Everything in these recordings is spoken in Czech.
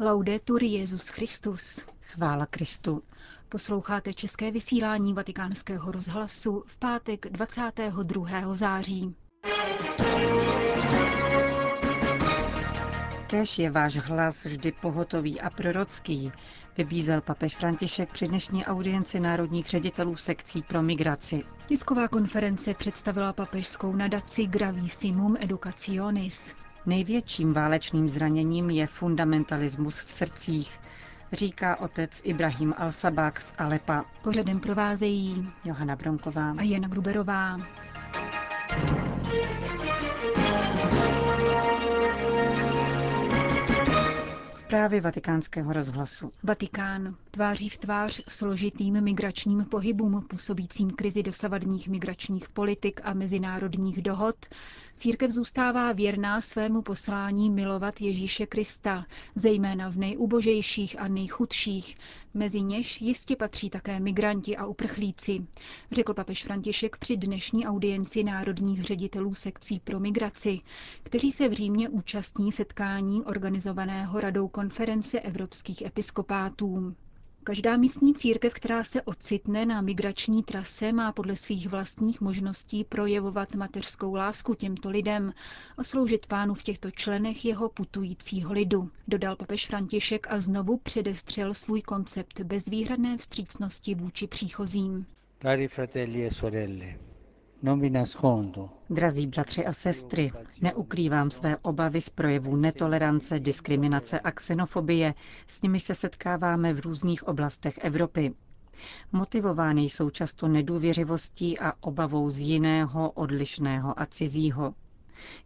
Laudetur Jezus Christus. Chvála Kristu. Posloucháte české vysílání Vatikánského rozhlasu v pátek 22. září. Kéž je váš hlas vždy pohotový a prorocký, vybízel papež František při dnešní audienci národních ředitelů sekcí pro migraci. Tisková konference představila papežskou nadaci Gravissimum Educationis. Největším válečným zraněním je fundamentalismus v srdcích, říká otec Ibrahim al-Sabak z Alepa. Pořadem provázejí Johana Bronková a Jana Gruberová. Zprávy vatikánského rozhlasu. Vatikán tváří v tvář složitým migračním pohybům působícím krizi dosavadních migračních politik a mezinárodních dohod, církev zůstává věrná svému poslání milovat Ježíše Krista, zejména v nejubožejších a nejchudších, mezi něž jistě patří také migranti a uprchlíci, řekl papež František při dnešní audienci národních ředitelů sekcí pro migraci, kteří se v Římě účastní setkání organizovaného radou konference evropských episkopátů. Každá místní církev, která se ocitne na migrační trase, má podle svých vlastních možností projevovat mateřskou lásku těmto lidem a sloužit pánu v těchto členech jeho putujícího lidu, dodal papež František a znovu předestřel svůj koncept bezvýhradné vstřícnosti vůči příchozím. Cari fratelli e sorelle, Drazí bratři a sestry, neukrývám své obavy z projevů netolerance, diskriminace a xenofobie, s nimi se setkáváme v různých oblastech Evropy. Motivovány jsou často nedůvěřivostí a obavou z jiného, odlišného a cizího.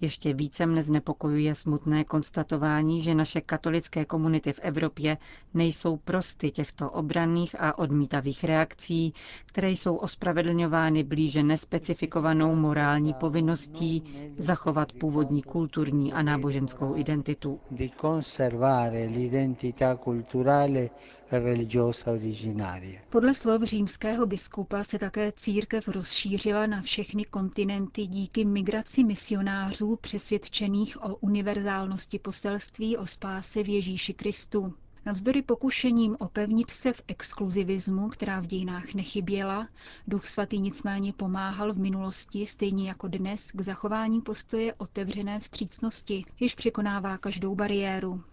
Ještě více mne znepokojuje smutné konstatování, že naše katolické komunity v Evropě nejsou prosty těchto obranných a odmítavých reakcí, které jsou ospravedlňovány blíže nespecifikovanou morální povinností zachovat původní kulturní a náboženskou identitu. di conservare l'identità culturale e religiosa originaria. Podle slov římského biskupa se také církev rozšířila na všechny kontinenty díky migraci misionářů přesvědčených o univerzálnosti poselství o spáse v Ježíši Kristu. Navzdory pokušením opevnit se v exkluzivismu, která v dějinách nechyběla, Duch Svatý nicméně pomáhal v minulosti, stejně jako dnes, k zachování postoje otevřené vstřícnosti, jež překonává každou bariéru.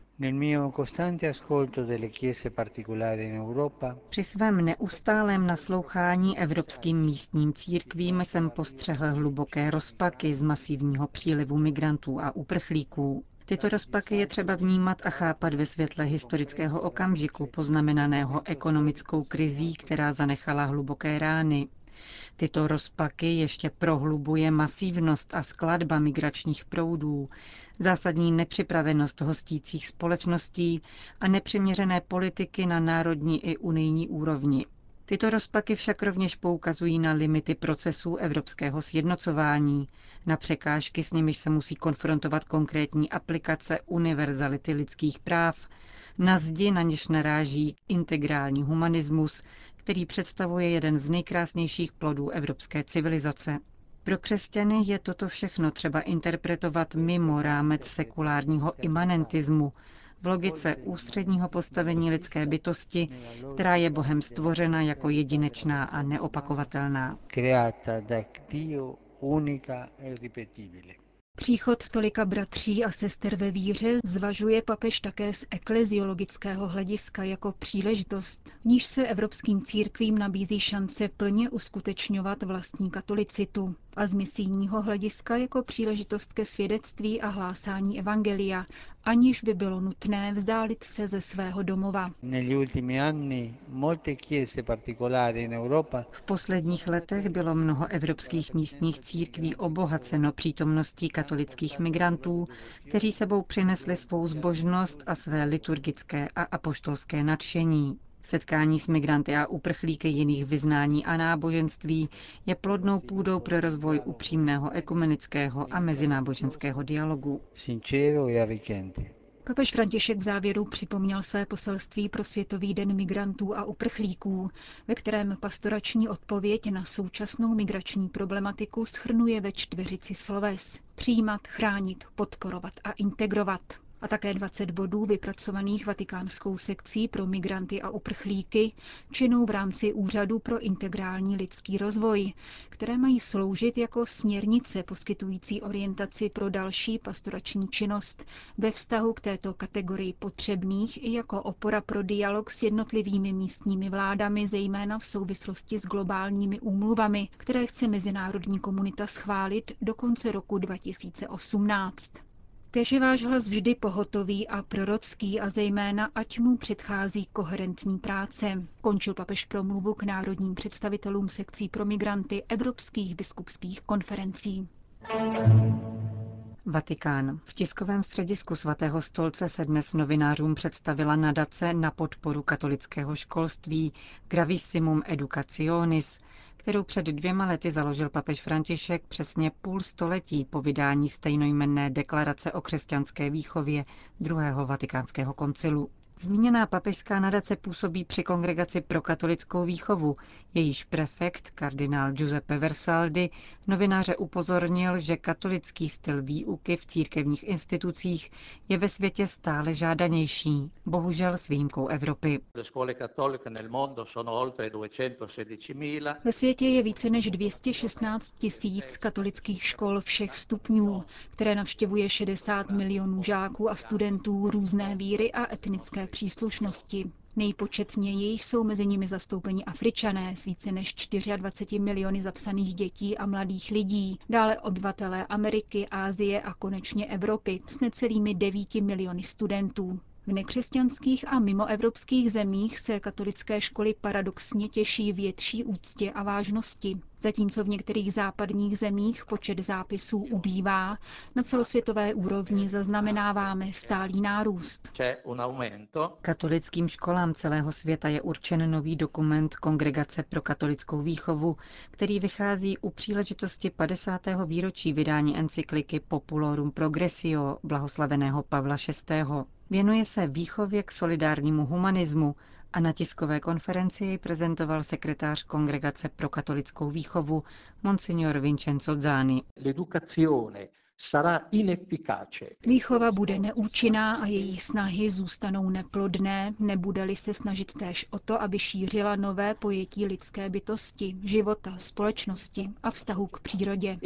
Při svém neustálém naslouchání evropským místním církvím jsem postřehl hluboké rozpaky z masivního přílivu migrantů a uprchlíků. Tyto rozpaky je třeba vnímat a chápat ve světle historického okamžiku poznamenaného ekonomickou krizí, která zanechala hluboké rány. Tyto rozpaky ještě prohlubuje masívnost a skladba migračních proudů, zásadní nepřipravenost hostících společností a nepřiměřené politiky na národní i unijní úrovni. Tyto rozpaky však rovněž poukazují na limity procesů evropského sjednocování, na překážky, s nimiž se musí konfrontovat konkrétní aplikace univerzality lidských práv, na zdi, na něž naráží integrální humanismus, který představuje jeden z nejkrásnějších plodů evropské civilizace. Pro křesťany je toto všechno třeba interpretovat mimo rámec sekulárního imanentismu, v logice ústředního postavení lidské bytosti, která je Bohem stvořena jako jedinečná a neopakovatelná. e. Příchod tolika bratří a sester ve víře zvažuje papež také z ekleziologického hlediska jako příležitost, v níž se evropským církvím nabízí šance plně uskutečňovat vlastní katolicitu a z misijního hlediska jako příležitost ke svědectví a hlásání evangelia, aniž by bylo nutné vzdálit se ze svého domova. Negli ultimi anni molte chiese particolari in Europa V posledních letech bylo mnoho evropských místních církví obohaceno přítomností katolických migrantů, kteří sebou přinesli svou zbožnost a své liturgické a apoštolské nadšení. Setkání s migranty a uprchlíky jiných vyznání a náboženství je plodnou půdou pro rozvoj upřímného ekumenického a mezináboženského dialogu. sincero e. Papež František v závěru připomněl své poselství pro Světový den migrantů a uprchlíků, ve kterém pastorační odpověď na současnou migrační problematiku schrnuje ve čtveřici sloves. Přijímat, chránit, podporovat a integrovat. A také 20 bodů vypracovaných vatikánskou sekcí pro migranty a uprchlíky, činou v rámci Úřadu pro integrální lidský rozvoj, které mají sloužit jako směrnice poskytující orientaci pro další pastorační činnost ve vztahu k této kategorii potřebných i jako opora pro dialog s jednotlivými místními vládami, zejména v souvislosti s globálními úmluvami, které chce mezinárodní komunita schválit do konce roku 2018. Kež je váš hlas vždy pohotový a prorocký a zejména ať mu předchází koherentní práce. Končil papež promluvu k národním představitelům sekcí pro migranty Evropských biskupských konferencí. Vatikán. V tiskovém středisku svatého stolce se dnes novinářům představila nadace na podporu katolického školství Gravissimum Educationis, kterou před dvěma lety založil papež František přesně půl století po vydání stejnojmenné deklarace o křesťanské výchově druhého vatikánského koncilu. Zmíněná papežská nadace působí při kongregaci pro katolickou výchovu. Jejíž prefekt, kardinál Giuseppe Versaldi, novináře upozornil, že katolický styl výuky v církevních institucích je ve světě stále žádanější, bohužel s výjimkou Evropy. Ve světě je více než 216 tisíc katolických škol všech stupňů, které navštěvuje 60 milionů žáků a studentů různé víry a etnické příslušnosti. Nejpočetněji jsou mezi nimi zastoupeni Afričané s více než 24 miliony zapsaných dětí a mladých lidí, dále obyvatelé Ameriky, Ázie a konečně Evropy s necelými 9 miliony studentů. V nekřesťanských a mimoevropských zemích se katolické školy paradoxně těší větší úctě a vážnosti. Zatímco v některých západních zemích počet zápisů ubývá, na celosvětové úrovni zaznamenáváme stálý nárůst. Katolickým školám celého světa je určen nový dokument Kongregace pro katolickou výchovu, který vychází u příležitosti 50. výročí vydání encykliky Populorum Progressio blahoslaveného Pavla VI. Věnuje se výchově k solidárnímu humanismu a na tiskové konferenci jej prezentoval sekretář Kongregace pro katolickou výchovu Monsignor Vincenzo Zani. Výchova bude neúčinná a její snahy zůstanou neplodné, nebude-li se snažit též o to, aby šířila nové pojetí lidské bytosti, života, společnosti a vztahu k přírodě.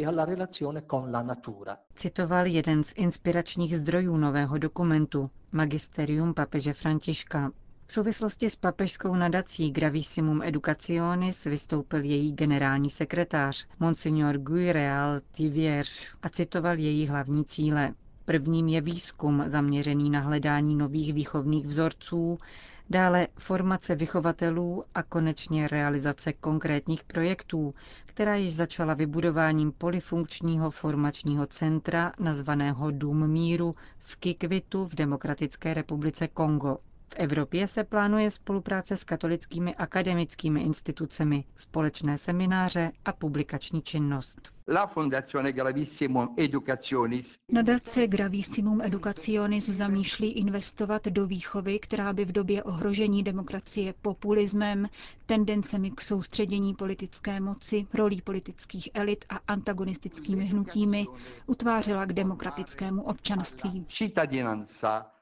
Citoval jeden z inspiračních zdrojů nového dokumentu, Magisterium papeže Františka, v souvislosti s papežskou nadací Gravissimum Educationis vystoupil její generální sekretář, Monsignor Guireal Tivierge, a citoval její hlavní cíle. Prvním je výzkum zaměřený na hledání nových výchovných vzorců, dále formace vychovatelů a konečně realizace konkrétních projektů, která již začala vybudováním polifunkčního formačního centra nazvaného Dům míru v Kikvitu v Demokratické republice Kongo. V Evropě se plánuje spolupráce s katolickými akademickými institucemi, společné semináře a publikační činnost. La Fondazione Gravissimum Educationis. Nadace Gravissimum Educationis zamýšlí investovat do výchovy, která by v době ohrožení demokracie populismem, tendencemi k soustředění politické moci, rolí politických elit a antagonistickými hnutími utvářela k demokratickému občanství. Cittadinanza.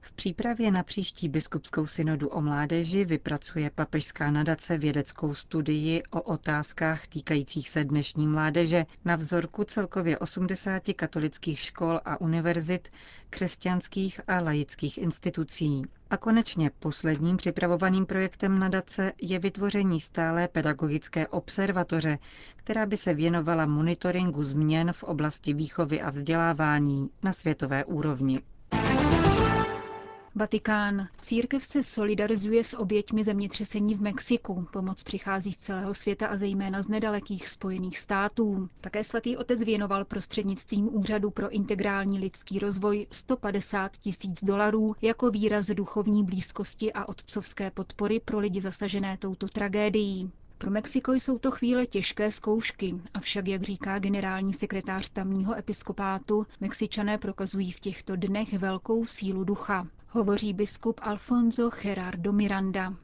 V přípravě na příští biskupskou synodu o mládeži vypracuje papežská nadace vědeckou studii o otázkách týkajících se dnešní mládeže na vzorku celkově 80 katolických škol a univerzit, křesťanských a laických institucí. A konečně posledním připravovaným projektem nadace je vytvoření stálé pedagogické observatoře, která by se věnovala monitoringu změn v oblasti výchovy a vzdělávání na světové úrovni. Vatikán. Církev se solidarizuje s oběťmi zemětřesení v Mexiku. Pomoc přichází z celého světa a zejména z nedalekých spojených států. Také svatý otec věnoval prostřednictvím Úřadu pro integrální lidský rozvoj 150 tisíc dolarů jako výraz duchovní blízkosti a otcovské podpory pro lidi zasažené touto tragédií. Pro Mexiko jsou to chvíle těžké zkoušky, avšak, jak říká generální sekretář tamního episkopátu, Mexičané prokazují v těchto dnech velkou sílu ducha. Hovoří biskup Alfonso Gerardo Miranda.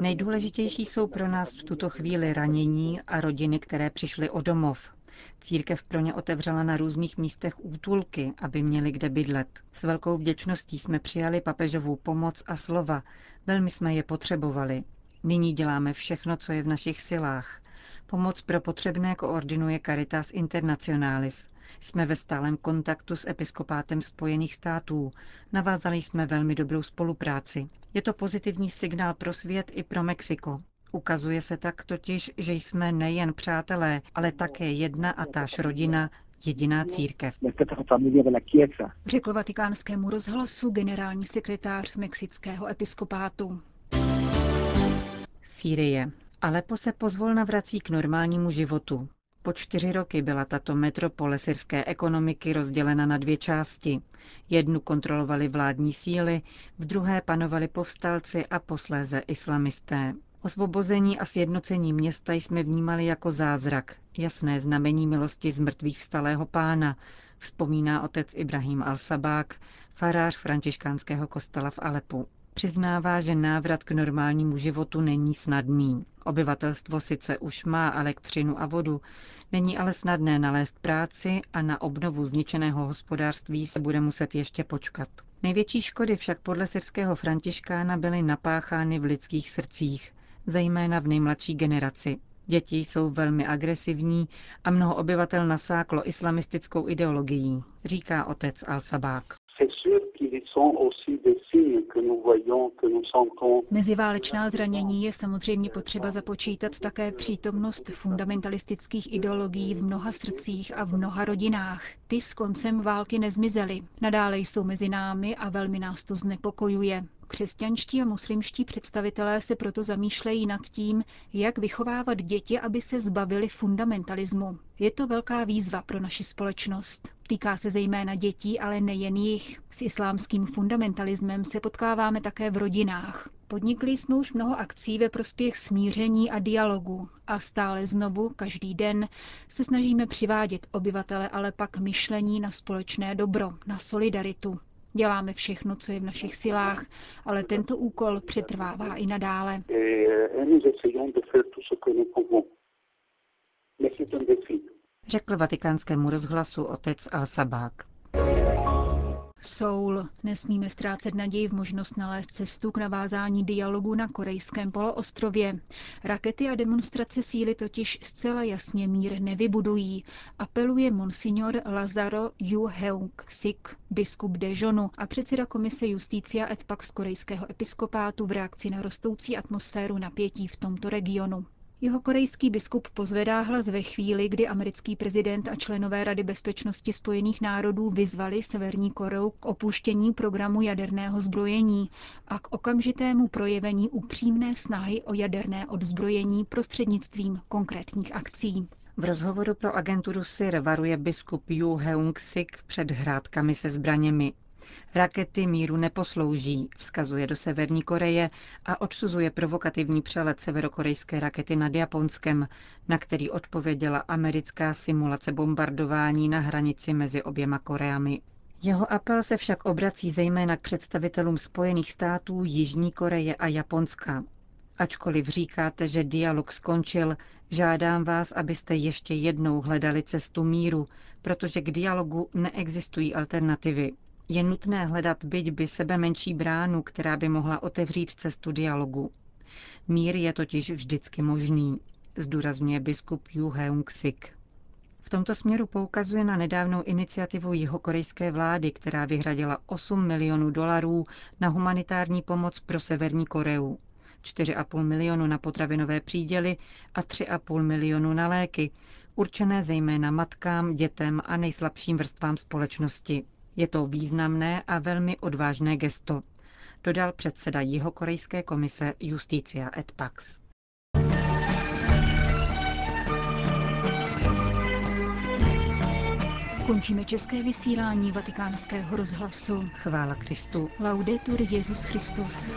Nejdůležitější jsou pro nás v tuto chvíli ranění a rodiny, které přišly o domov. Církev pro ně otevřela na různých místech útulky, aby měli kde bydlet. S velkou vděčností jsme přijali papežovou pomoc a slova. Velmi jsme je potřebovali. Nyní děláme všechno, co je v našich silách. Pomoc pro potřebné koordinuje Caritas Internationalis. Jsme ve stálem kontaktu s episkopátem Spojených států. Navázali jsme velmi dobrou spolupráci. Je to pozitivní signál pro svět i pro Mexiko. Ukazuje se tak totiž, že jsme nejen přátelé, ale také jedna a táž rodina, jediná církev. Řekl vatikánskému rozhlasu generální sekretář mexického episkopátu. Sýrie. Alepo se pozvolna vrací k normálnímu životu. Po čtyři roky byla tato metropole syrské ekonomiky rozdělena na dvě části. Jednu kontrolovali vládní síly, v druhé panovali povstalci a posléze islamisté. Osvobození a sjednocení města jsme vnímali jako zázrak, jasné znamení milosti z mrtvých vstalého pána, vzpomíná otec Ibrahim al-Sabák, farář františkánského kostela v Alepu. Přiznává, že návrat k normálnímu životu není snadný. Obyvatelstvo sice už má elektřinu a vodu, není ale snadné nalézt práci a na obnovu zničeného hospodářství se bude muset ještě počkat. Největší škody však podle syrského františkána byly napáchány v lidských srdcích, zejména v nejmladší generaci. Děti jsou velmi agresivní a mnoho obyvatel nasáklo islamistickou ideologií, říká otec Al-Sabák. Meziválečná zranění je samozřejmě potřeba započítat také přítomnost fundamentalistických ideologií v mnoha srdcích a v mnoha rodinách. Ty s koncem války nezmizely. Nadále jsou mezi námi a velmi nás to znepokojuje. Křesťanští a muslimští představitelé se proto zamýšlejí nad tím, jak vychovávat děti, aby se zbavili fundamentalismu. Je to velká výzva pro naši společnost. Týká se zejména dětí, ale nejen jich. S islámským fundamentalismem se potkáváme také v rodinách. Podnikli jsme už mnoho akcí ve prospěch smíření a dialogu a stále znovu, každý den, se snažíme přivádět obyvatele ale pak myšlení na společné dobro, na solidaritu. Děláme všechno, co je v našich silách, ale tento úkol přetrvává i nadále. Řekl vatikánskému rozhlasu otec Al-Sabák. Soul. Nesmíme ztrácet naději v možnost nalézt cestu k navázání dialogu na korejském poloostrově. Rakety a demonstrace síly totiž zcela jasně mír nevybudují, apeluje monsignor Lazaro Yu Heung Sik, biskup Dejonu a předseda komise Justícia et Pax korejského episkopátu v reakci na rostoucí atmosféru napětí v tomto regionu. Jeho korejský biskup pozvedá hlas ve chvíli, kdy americký prezident a členové Rady bezpečnosti Spojených národů vyzvali Severní Koreu k opuštění programu jaderného zbrojení a k okamžitému projevení upřímné snahy o jaderné odzbrojení prostřednictvím konkrétních akcí. V rozhovoru pro agenturu SIR varuje biskup Yu Heung Sik před hrádkami se zbraněmi. Rakety míru neposlouží, vzkazuje do Severní Koreje a odsuzuje provokativní přelet severokorejské rakety nad Japonskem, na který odpověděla americká simulace bombardování na hranici mezi oběma Koreami. Jeho apel se však obrací zejména k představitelům Spojených států, Jižní Koreje a Japonska. Ačkoliv říkáte, že dialog skončil, žádám vás, abyste ještě jednou hledali cestu míru, protože k dialogu neexistují alternativy. Je nutné hledat byť by sebe menší bránu, která by mohla otevřít cestu dialogu. Mír je totiž vždycky možný, zdůrazňuje biskup Yu Heung Sik. V tomto směru poukazuje na nedávnou iniciativu jihokorejské vlády, která vyhradila 8 milionů dolarů na humanitární pomoc pro Severní Koreu. 4,5 milionu na potravinové příděly a 3,5 milionu na léky, určené zejména matkám, dětem a nejslabším vrstvám společnosti. Je to významné a velmi odvážné gesto, dodal předseda Jihokorejské komise Justícia et Pax. Končíme české vysílání vatikánského rozhlasu. Chvála Kristu. Laudetur Jezus Christus.